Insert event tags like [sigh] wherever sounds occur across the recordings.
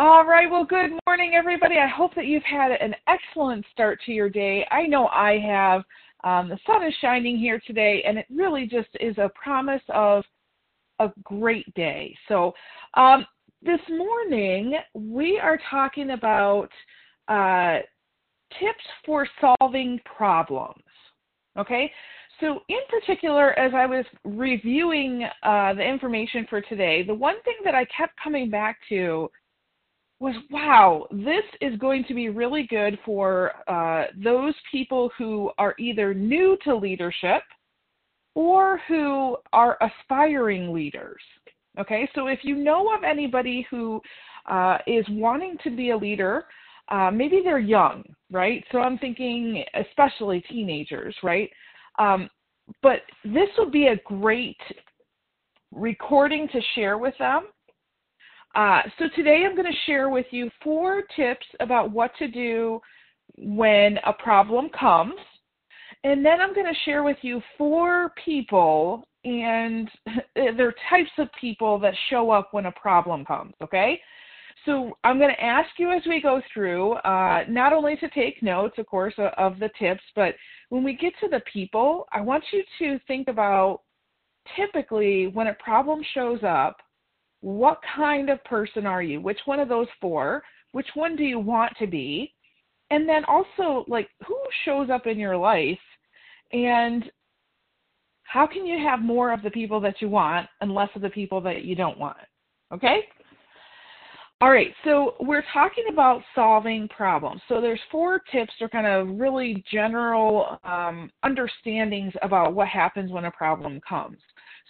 All right. Well, good morning, everybody. I hope that you've had an excellent start to your day. I know I have. Um, the sun is shining here today, and it really just is a promise of a great day. So, um, this morning we are talking about uh, tips for solving problems. Okay, so in particular, as I was reviewing uh, the information for today, the one thing that I kept coming back to was wow, this is going to be really good for uh, those people who are either new to leadership or who are aspiring leaders. Okay, so if you know of anybody who uh, is wanting to be a leader, uh, maybe they're young, right? So I'm thinking especially teenagers, right? Um, but this would be a great recording to share with them uh, so today I'm going to share with you four tips about what to do when a problem comes. And then I'm going to share with you four people and [laughs] their types of people that show up when a problem comes, okay? So I'm going to ask you as we go through, uh, not only to take notes, of course, of the tips, but when we get to the people, I want you to think about typically when a problem shows up, what kind of person are you? Which one of those four? Which one do you want to be? And then also, like, who shows up in your life? And how can you have more of the people that you want and less of the people that you don't want? Okay? All right, so we're talking about solving problems. So there's four tips or kind of really general um, understandings about what happens when a problem comes.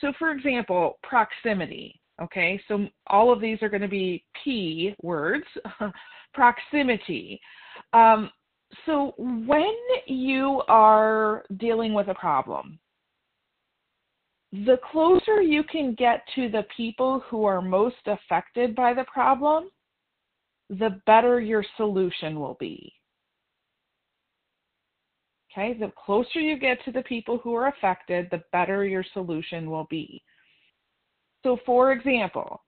So for example, proximity. Okay, so all of these are going to be P words. [laughs] Proximity. Um, so when you are dealing with a problem, the closer you can get to the people who are most affected by the problem, the better your solution will be. Okay, the closer you get to the people who are affected, the better your solution will be. So, for example,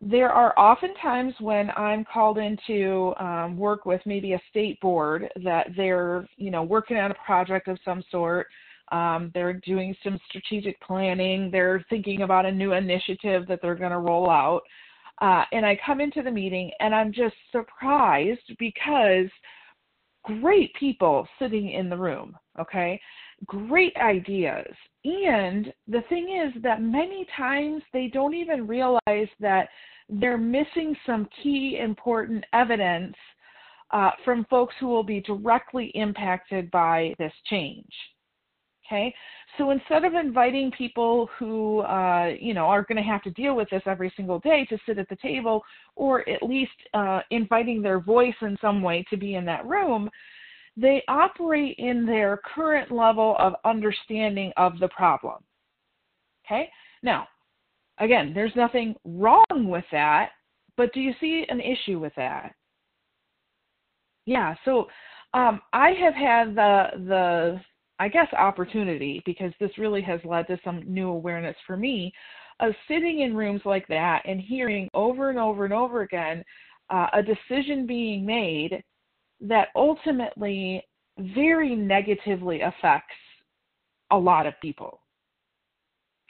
there are often times when I'm called in to um, work with maybe a state board that they're, you know, working on a project of some sort. Um, they're doing some strategic planning. They're thinking about a new initiative that they're going to roll out. Uh, and I come into the meeting and I'm just surprised because great people sitting in the room, okay? Great ideas. And the thing is that many times they don't even realize that they're missing some key important evidence uh, from folks who will be directly impacted by this change. Okay, so instead of inviting people who uh, you know are going to have to deal with this every single day to sit at the table, or at least uh, inviting their voice in some way to be in that room, they operate in their current level of understanding of the problem. Okay? Now, again, there's nothing wrong with that, but do you see an issue with that? Yeah, so um, I have had the the I guess opportunity because this really has led to some new awareness for me of sitting in rooms like that and hearing over and over and over again uh, a decision being made that ultimately very negatively affects a lot of people.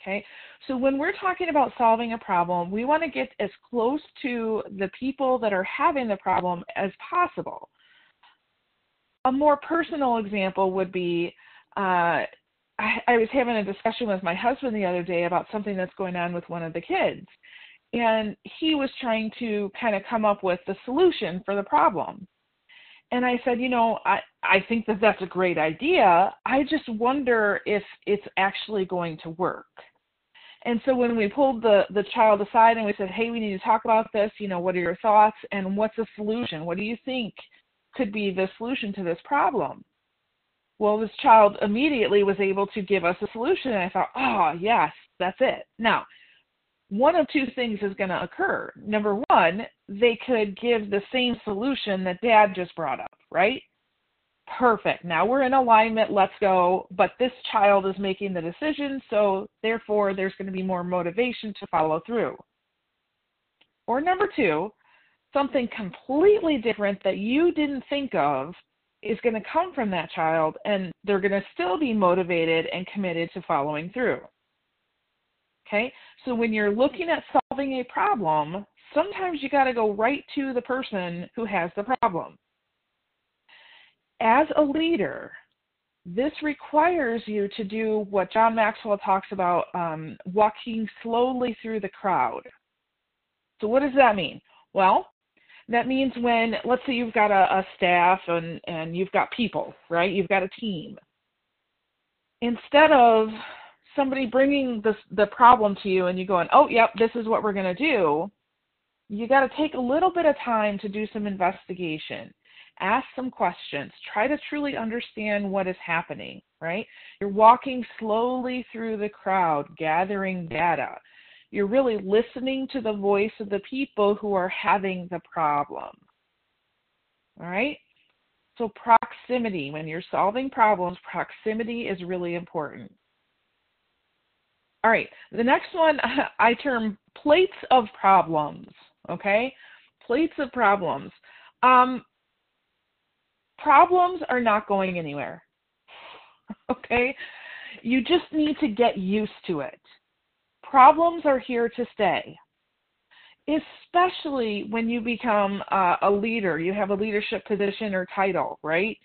Okay, so when we're talking about solving a problem, we want to get as close to the people that are having the problem as possible. A more personal example would be uh, I, I was having a discussion with my husband the other day about something that's going on with one of the kids. And he was trying to kind of come up with the solution for the problem and I said, you know, I I think that that's a great idea. I just wonder if it's actually going to work. And so when we pulled the the child aside and we said, "Hey, we need to talk about this. You know, what are your thoughts and what's the solution? What do you think could be the solution to this problem?" Well, this child immediately was able to give us a solution, and I thought, "Oh, yes, that's it." Now, one of two things is going to occur. Number one, they could give the same solution that dad just brought up, right? Perfect. Now we're in alignment. Let's go. But this child is making the decision, so therefore there's going to be more motivation to follow through. Or number two, something completely different that you didn't think of is going to come from that child, and they're going to still be motivated and committed to following through. Okay? So when you're looking at solving a problem, sometimes you got to go right to the person who has the problem. As a leader, this requires you to do what John Maxwell talks about um, walking slowly through the crowd. So, what does that mean? Well, that means when, let's say, you've got a, a staff and, and you've got people, right? You've got a team. Instead of somebody bringing the, the problem to you and you going, oh, yep, this is what we're going to do, you got to take a little bit of time to do some investigation ask some questions, try to truly understand what is happening, right? You're walking slowly through the crowd, gathering data. You're really listening to the voice of the people who are having the problem. All right? So, proximity, when you're solving problems, proximity is really important. All right, the next one [laughs] I term plates of problems. Okay? Plates of problems. Um, problems are not going anywhere. [laughs] okay? You just need to get used to it. Problems are here to stay. Especially when you become uh, a leader, you have a leadership position or title, right?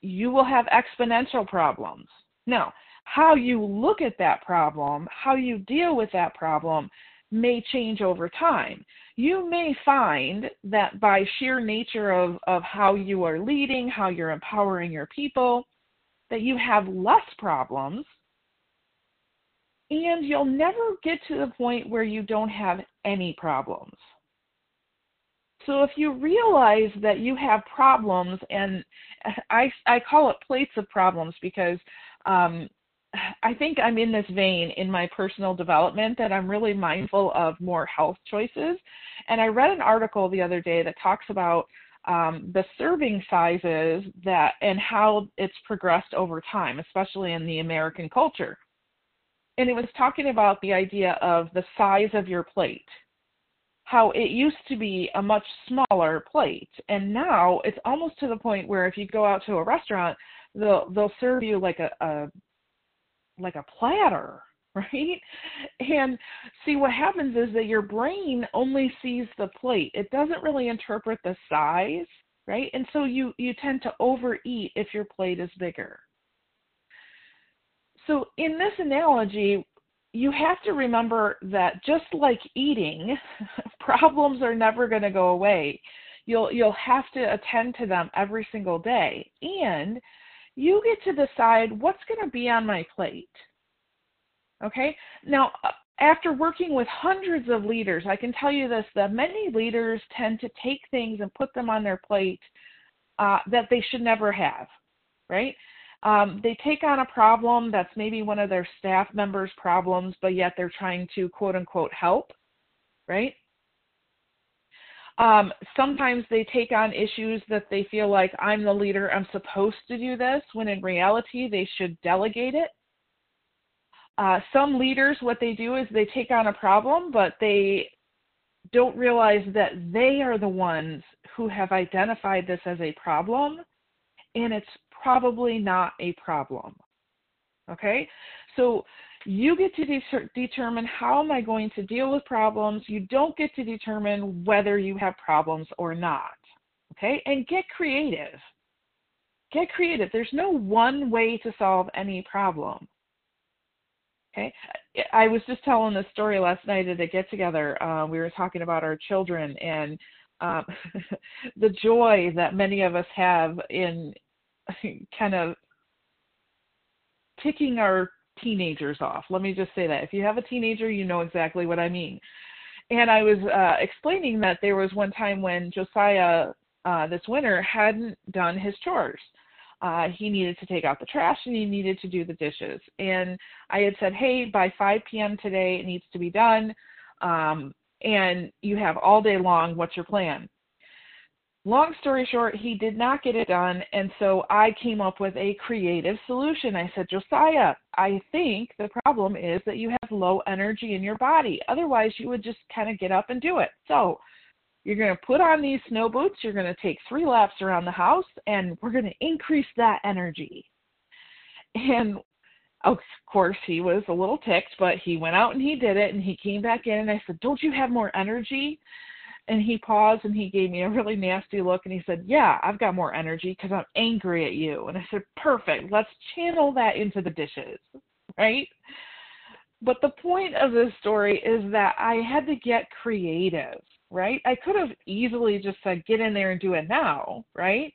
You will have exponential problems. Now, how you look at that problem, how you deal with that problem, may change over time you may find that by sheer nature of, of how you are leading, how you're empowering your people, that you have less problems. And you'll never get to the point where you don't have any problems. So if you realize that you have problems, and I, I call it plates of problems because um, [sighs] I think I'm in this vein in my personal development that I'm really mindful of more health choices. And I read an article the other day that talks about um, the serving sizes that and how it's progressed over time, especially in the American culture. And it was talking about the idea of the size of your plate. How it used to be a much smaller plate, and now it's almost to the point where if you go out to a restaurant, they'll they'll serve you like a, a like a platter, [laughs] right? And see what happens is that your brain only sees the plate. It doesn't really interpret the size, right? And so you you tend to overeat if your plate is bigger. So in this analogy, you have to remember that just like eating, [laughs] problems are never going to go away. You'll you'll have to attend to them every single day. And you get to decide what's going to be on my plate. Okay? Now, uh, after working with hundreds of leaders, I can tell you this that many leaders tend to take things and put them on their plate uh, that they should never have, right? Um, they take on a problem that's maybe one of their staff members' problems, but yet they're trying to quote unquote help, right? Um, sometimes they take on issues that they feel like I'm the leader, I'm supposed to do this, when in reality they should delegate it. Uh, some leaders, what they do is they take on a problem, but they don't realize that they are the ones who have identified this as a problem, and it's probably not a problem. Okay? So you get to de- determine how am I going to deal with problems. You don't get to determine whether you have problems or not. Okay? And get creative. Get creative. There's no one way to solve any problem. Okay. I was just telling this story last night at a get together. Uh, we were talking about our children and um, [laughs] the joy that many of us have in [laughs] kind of picking our teenagers off. Let me just say that. If you have a teenager, you know exactly what I mean. And I was uh, explaining that there was one time when Josiah uh, this winter hadn't done his chores. Uh, he needed to take out the trash and he needed to do the dishes. And I had said, hey, by 5 p.m. today, it needs to be done. Um, and you have all day long. What's your plan? Long story short, he did not get it done, and so I came up with a creative solution. I said, Josiah, I think the problem is that you have low energy in your body. Otherwise, you would just kind of get up and do it. So You're going to put on these snow boots, you're going to take three laps around the house, and we're going to increase that energy. And of course, he was a little ticked, but he went out and he did it, and he came back in, and I said, Don't you have more energy? And he paused and he gave me a really nasty look and he said, Yeah, I've got more energy because I'm angry at you. And I said, Perfect. Let's channel that into the dishes, right? But the point of this story is that I had to get creative, right? I could have easily just said, Get in there and do it now, right?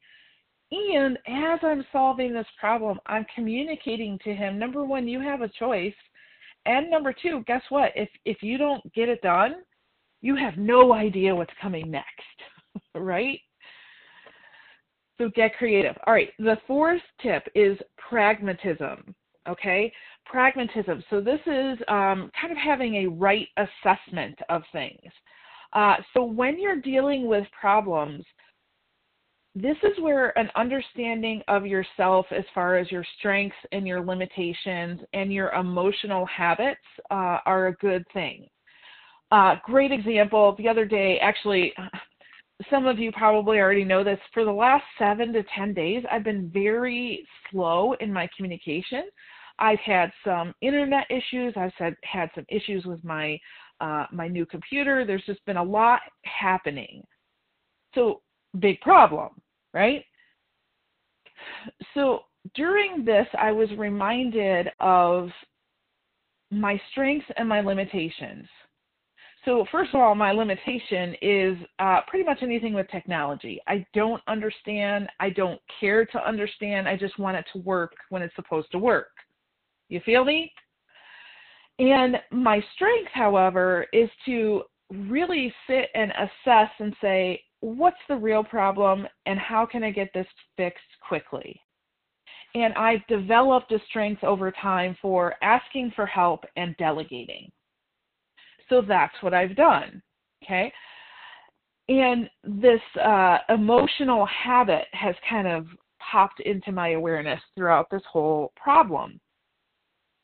And as I'm solving this problem, I'm communicating to him number one, you have a choice. And number two, guess what? If if you don't get it done, you have no idea what's coming next, [laughs] right? So get creative. All right, the fourth tip is pragmatism. Okay, pragmatism. So this is um, kind of having a right assessment of things. Uh, so when you're dealing with problems, this is where an understanding of yourself as far as your strengths and your limitations and your emotional habits uh, are a good thing. Uh, great example. The other day, actually, some of you probably already know this. For the last seven to 10 days, I've been very slow in my communication. I've had some internet issues. I've had, had some issues with my uh, my new computer. There's just been a lot happening. So big problem, right? So during this, I was reminded of my strengths and my limitations. So, first of all, my limitation is uh, pretty much anything with technology. I don't understand. I don't care to understand. I just want it to work when it's supposed to work. You feel me? And my strength, however, is to really sit and assess and say, what's the real problem and how can I get this fixed quickly? And I've developed a strength over time for asking for help and delegating. So that's what I've done. Okay. And this uh, emotional habit has kind of popped into my awareness throughout this whole problem.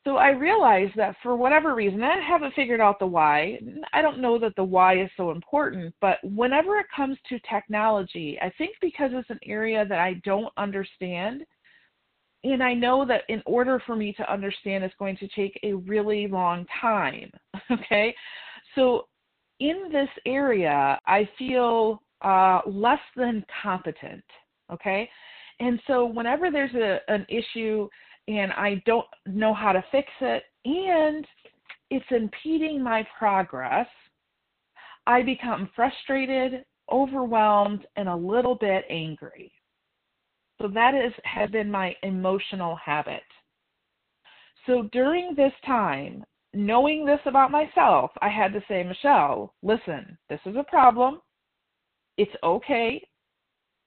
So I realized that for whatever reason, I haven't figured out the why. I don't know that the why is so important, but whenever it comes to technology, I think because it's an area that I don't understand, and I know that in order for me to understand, it's going to take a really long time. [laughs] Okay. So in this area, I feel uh, less than competent. Okay. And so whenever there's a, an issue and I don't know how to fix it and it's impeding my progress, I become frustrated, overwhelmed, and a little bit angry. So that is has been my emotional habit. So during this time, knowing this about myself, I had to say, Michelle, listen, this is a problem. It's okay.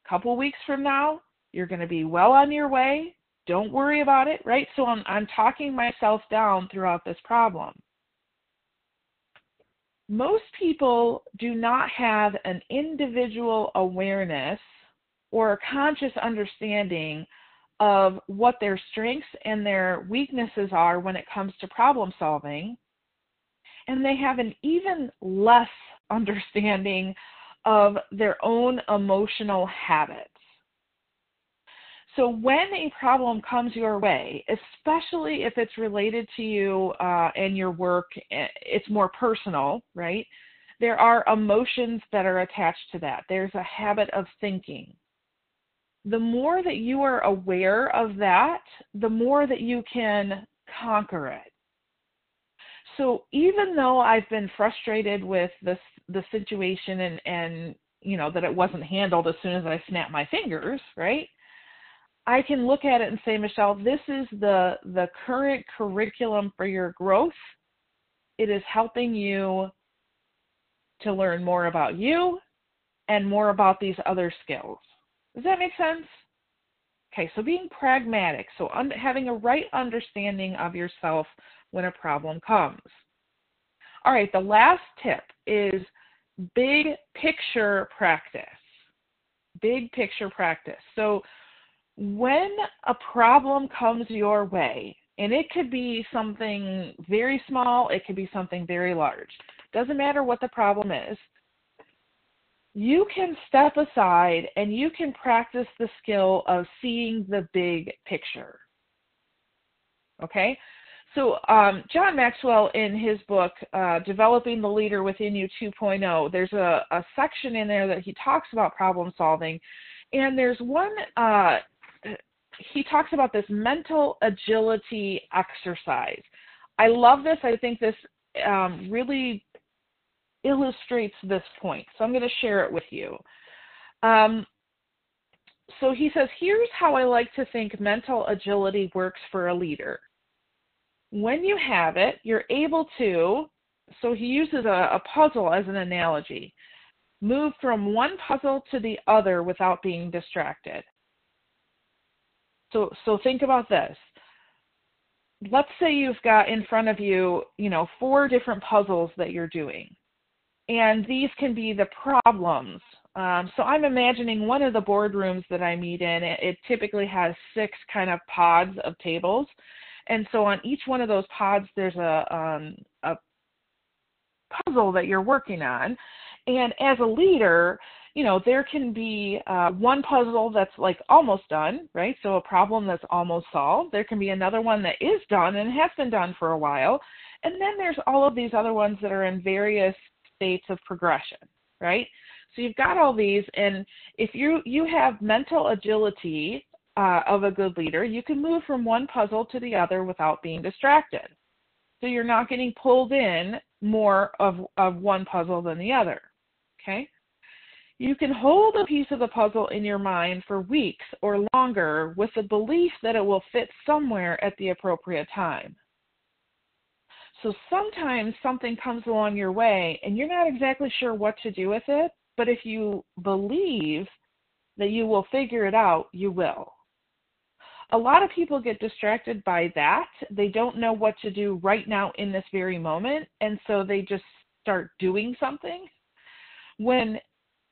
A couple weeks from now, you're going to be well on your way. Don't worry about it, right? So I'm, I'm talking myself down throughout this problem. Most people do not have an individual awareness or a conscious understanding of what their strengths and their weaknesses are when it comes to problem solving. And they have an even less [laughs] understanding of their own emotional habits. So, when a problem comes your way, especially if it's related to you uh, and your work, eh, it's more personal, right? There are emotions that are attached to that. There's a habit of thinking the more that you are aware of that, the more that you can conquer it. So even though I've been frustrated with this the situation and and you know that it wasn't handled as soon as I snapped my fingers, right? I can look at it and say, Michelle, this is the the current curriculum for your growth. It is helping you to learn more about you and more about these other skills. Does that make sense? Okay, so being pragmatic, so un- having a right understanding of yourself when a problem comes. All right, the last tip is big picture practice. Big picture practice. So when a problem comes your way, and it could be something very small, it could be something very large. Doesn't matter what the problem is you can step aside and you can practice the skill of seeing the big picture. Okay? So, um, John Maxwell, in his book, uh, Developing the Leader Within You 2.0, there's a, a, section in there that he talks about problem solving. And there's one, uh, he talks about this mental agility exercise. I love this. I think this um, really illustrates this point. So I'm going to share it with you. Um, so he says, here's how I like to think mental agility works for a leader. When you have it, you're able to, so he uses a, a puzzle as an analogy, move from one puzzle to the other without being distracted. So, so think about this. Let's say you've got in front of you, you know, four different puzzles that you're doing and these can be the problems. Um, so I'm imagining one of the boardrooms that I meet in, it, it typically has six kind of pods of tables. And so on each one of those pods, there's a, um, a puzzle that you're working on. And as a leader, you know, there can be uh, one puzzle that's like almost done, right? So a problem that's almost solved. There can be another one that is done and has been done for a while. And then there's all of these other ones that are in various states of progression, right? So you've got all these, and if you you have mental agility uh, of a good leader, you can move from one puzzle to the other without being distracted. So you're not getting pulled in more of of one puzzle than the other. Okay. You can hold a piece of the puzzle in your mind for weeks or longer with the belief that it will fit somewhere at the appropriate time. So sometimes something comes along your way and you're not exactly sure what to do with it, but if you believe that you will figure it out, you will. A lot of people get distracted by that. They don't know what to do right now in this very moment, and so they just start doing something. When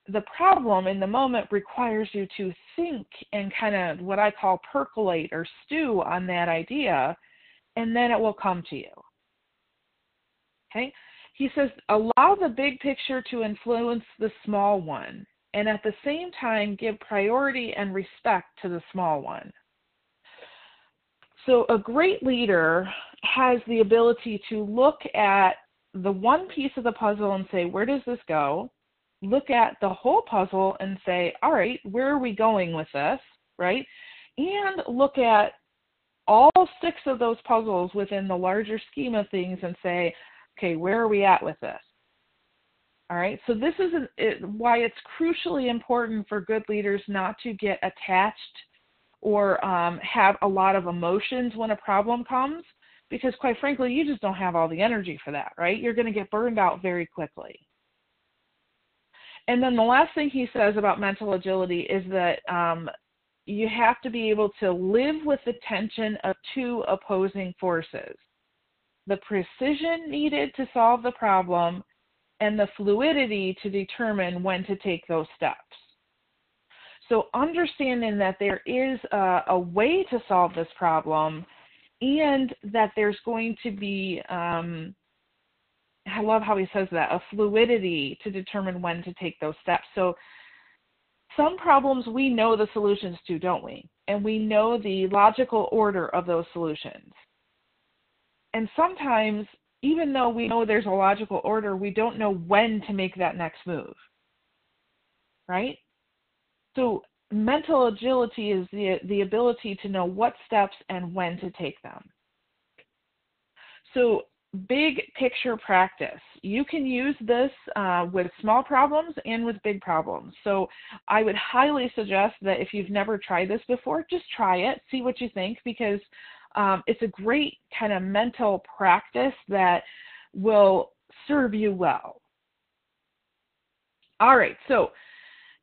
the problem in the moment requires you to think and kind of what I call percolate or stew on that idea, and then it will come to you. Okay? He says, allow the big picture to influence the small one, and at the same time, give priority and respect to the small one. So, a great leader has the ability to look at the one piece of the puzzle and say, where does this go? Look at the whole puzzle and say, all right, where are we going with this? Right? And look at all six of those puzzles within the larger scheme of things and say, okay, where are we at with this? All right, so this is an, it, why it's crucially important for good leaders not to get attached or um, have a lot of emotions when a problem comes, because quite frankly, you just don't have all the energy for that, right? You're going to get burned out very quickly. And then the last thing he says about mental agility is that um, you have to be able to live with the tension of two opposing forces the precision needed to solve the problem, and the fluidity to determine when to take those steps. So, understanding that there is a, a way to solve this problem and that there's going to be, um, I love how he says that, a fluidity to determine when to take those steps. So, some problems we know the solutions to, don't we? And we know the logical order of those solutions. And sometimes, even though we know there's a logical order, we don't know when to make that next move. Right? So, mental agility is the, the ability to know what steps and when to take them. So, big picture practice. You can use this uh, with small problems and with big problems. So, I would highly suggest that if you've never tried this before, just try it, see what you think, because um, it's a great kind of mental practice that will serve you well. All right, so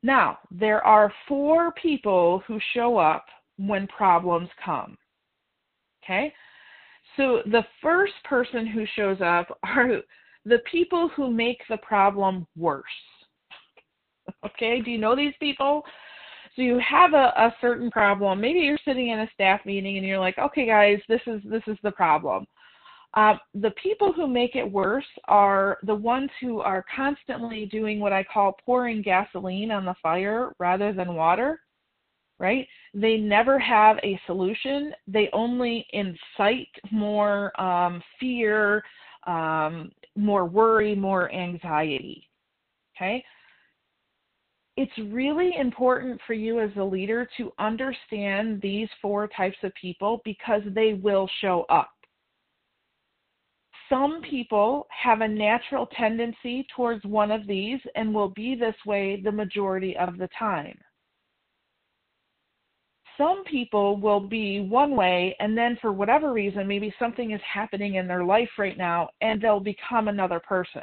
now there are four people who show up when problems come. Okay? So the first person who shows up [laughs] are the people who make the problem worse. Okay, do you know these people? So you have a, a certain problem. Maybe you're sitting in a staff meeting and you're like, okay, guys, this is this is the problem. Uh, the people who make it worse are the ones who are constantly doing what I call pouring gasoline on the fire rather than water, right? They never have a solution. They only incite more um, fear, um, more worry, more anxiety. Okay? It's really important for you as a leader to understand these four types of people because they will show up. Some people have a natural tendency towards one of these and will be this way the majority of the time. Some people will be one way, and then for whatever reason, maybe something is happening in their life right now, and they'll become another person.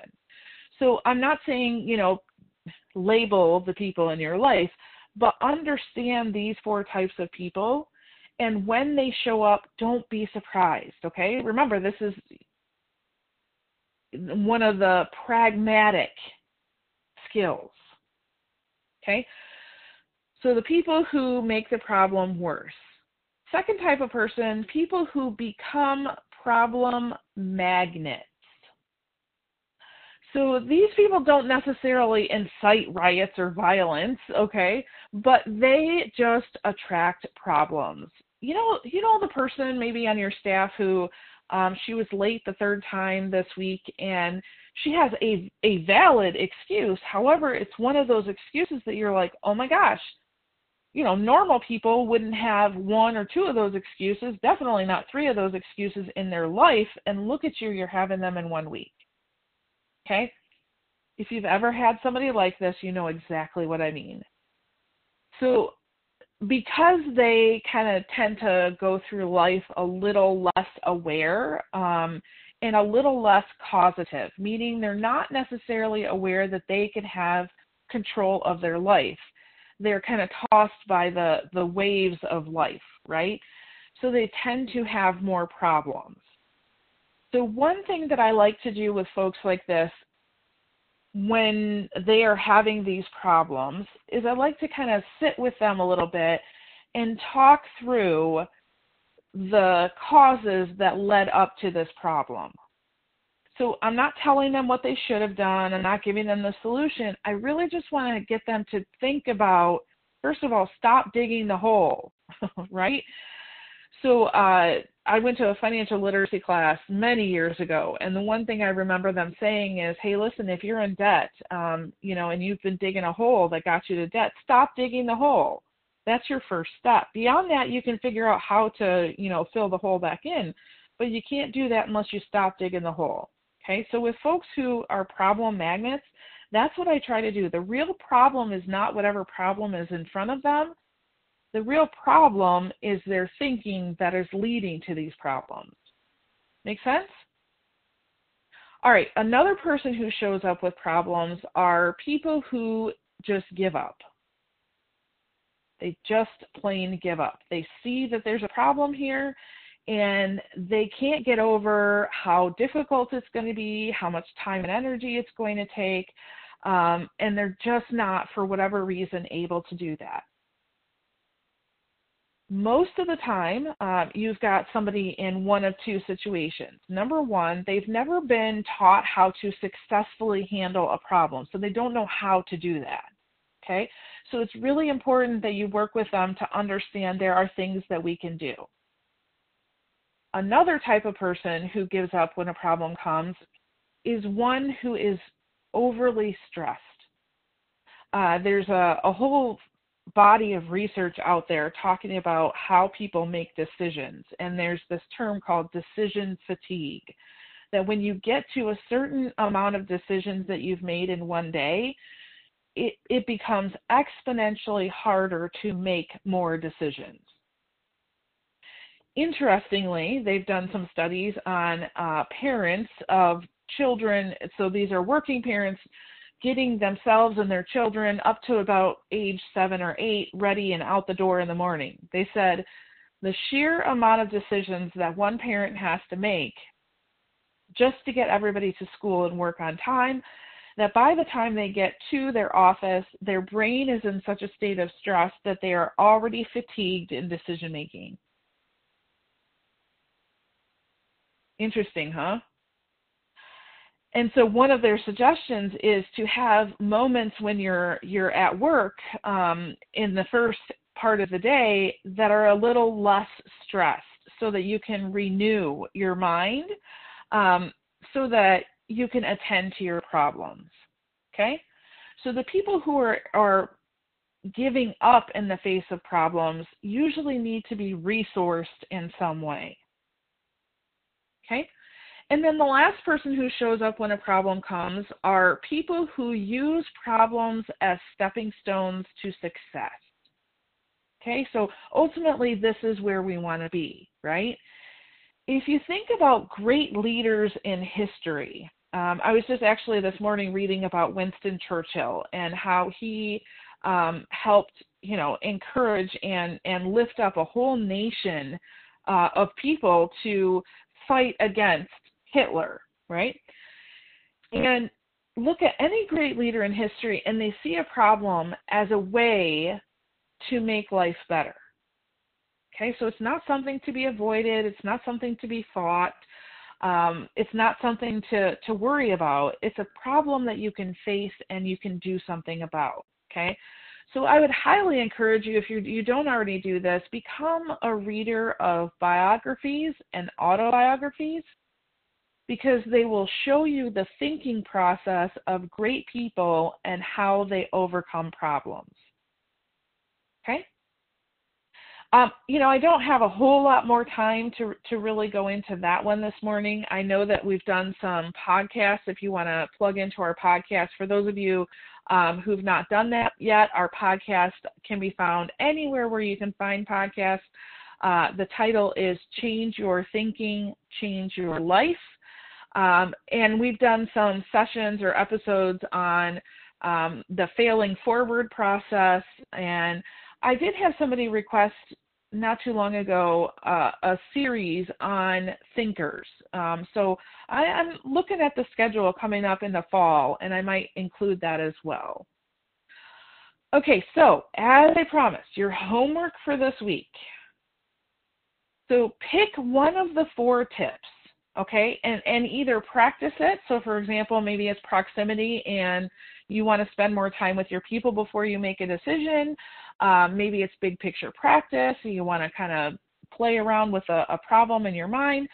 So I'm not saying, you know, label the people in your life, but understand these four types of people. And when they show up, don't be surprised, okay? Remember, this is one of the pragmatic skills, okay? So the people who make the problem worse. Second type of person, people who become problem magnets. So these people don't necessarily incite riots or violence, okay, but they just attract problems. You know, you know the person maybe on your staff who um, she was late the third time this week and she has a a valid excuse. However, it's one of those excuses that you're like, "Oh my gosh, you know, normal people wouldn't have one or two of those excuses, definitely not three of those excuses in their life, and look at you, you're having them in one week. Okay? If you've ever had somebody like this, you know exactly what I mean. So, because they kind of tend to go through life a little less aware um, and a little less causative, meaning they're not necessarily aware that they can have control of their life they're kind of tossed by the the waves of life, right? So they tend to have more problems. So one thing that I like to do with folks like this when they are having these problems is I like to kind of sit with them a little bit and talk through the causes that led up to this problem. So I'm not telling them what they should have done. I'm not giving them the solution. I really just want to get them to think about, first of all, stop digging the hole, [laughs] right? So uh, I went to a financial literacy class many years ago, and the one thing I remember them saying is, "Hey, listen, if you're in debt, um, you know, and you've been digging a hole that got you to debt, stop digging the hole. That's your first step. Beyond that, you can figure out how to, you know, fill the hole back in, but you can't do that unless you stop digging the hole." Okay, so with folks who are problem magnets, that's what I try to do. The real problem is not whatever problem is in front of them. The real problem is their thinking that is leading to these problems. Make sense? All right, another person who shows up with problems are people who just give up. They just plain give up. They see that there's a problem here and they can't get over how difficult it's going to be, how much time and energy it's going to take, um, and they're just not, for whatever reason, able to do that. Most of the time, uh, you've got somebody in one of two situations. Number one, they've never been taught how to successfully handle a problem, so they don't know how to do that. Okay? So it's really important that you work with them to understand there are things that we can do. Another type of person who gives up when a problem comes is one who is overly stressed. Uh, there's a, a whole body of research out there talking about how people make decisions, and there's this term called decision fatigue. That when you get to a certain amount of decisions that you've made in one day, it, it becomes exponentially harder to make more decisions. Interestingly, they've done some studies on uh, parents of children. So these are working parents getting themselves and their children up to about age seven or eight ready and out the door in the morning. They said the sheer amount of decisions that one parent has to make just to get everybody to school and work on time that by the time they get to their office, their brain is in such a state of stress that they are already fatigued in decision making. Interesting, huh? And so one of their suggestions is to have moments when you're you're at work um, in the first part of the day that are a little less stressed, so that you can renew your mind, um, so that you can attend to your problems. Okay, so the people who are are giving up in the face of problems usually need to be resourced in some way. Okay? And then the last person who shows up when a problem comes are people who use problems as stepping stones to success. Okay, so ultimately, this is where we want to be, right? If you think about great leaders in history, um, I was just actually this morning reading about Winston Churchill and how he um, helped, you know, encourage and and lift up a whole nation uh, of people to fight against Hitler, right? And look at any great leader in history, and they see a problem as a way to make life better. Okay, so it's not something to be avoided. It's not something to be fought. Um, it's not something to, to worry about. It's a problem that you can face and you can do something about. Okay. So I would highly encourage you, if you, you don't already do this, become a reader of biographies and autobiographies because they will show you the thinking process of great people and how they overcome problems. Okay? Um, you know, I don't have a whole lot more time to to really go into that one this morning. I know that we've done some podcasts. If you want to plug into our podcast, for those of you um, who've not done that yet, our podcast can be found anywhere where you can find podcasts. Uh, the title is Change Your Thinking, Change Your Life. Um, and we've done some sessions or episodes on um, the failing forward process. And I did have somebody request not too long ago uh, a series on thinkers. Um, so I, am looking at the schedule coming up in the fall, and I might include that as well. Okay, so as I promised, your homework for this week. So pick one of the four tips, okay, and, and either practice it. So, for example, maybe it's proximity and you want to spend more time with your people before you make a decision. Um, maybe it's big picture practice, and you want to kind of play around with a, a problem in your mind.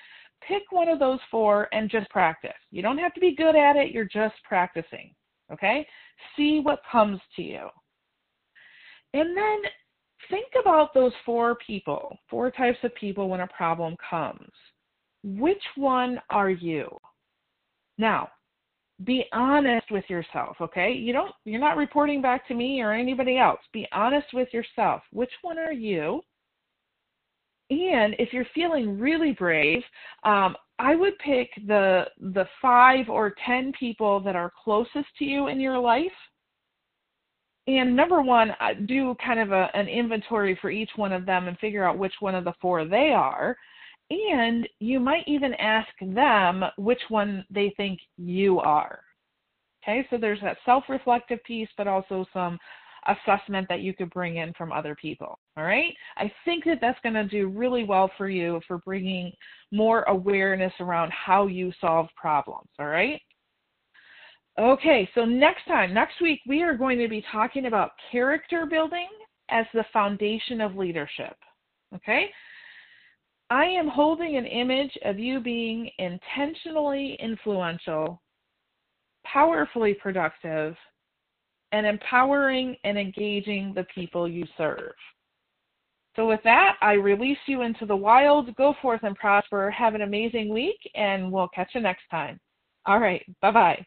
Pick one of those four and just practice. You don't have to be good at it, you're just practicing. Okay? See what comes to you. And then think about those four people, four types of people when a problem comes. Which one are you? Now, be honest with yourself okay? You don't you're not reporting back to me or anybody else. Be honest with yourself. Which one are you? And if you're feeling really brave um, i would pick the the five or ten people that are closest to you in your life. And number one do kind of a, an inventory for each one of them and figure out which one of the four they are and you might even ask them which one they think you are. Okay, so there's that self reflective piece, but also some assessment that you could bring in from other people. All right, I think that that's going to do really well for you for bringing more awareness around how you solve problems. All right. Okay, so next time, next week, we are going to be talking about character building as the foundation of leadership. Okay, I am holding an image of you being intentionally influential, powerfully productive, and empowering and engaging the people you serve. So, with that, I release you into the wild. Go forth and prosper. Have an amazing week, and we'll catch you next time. All right. Bye bye.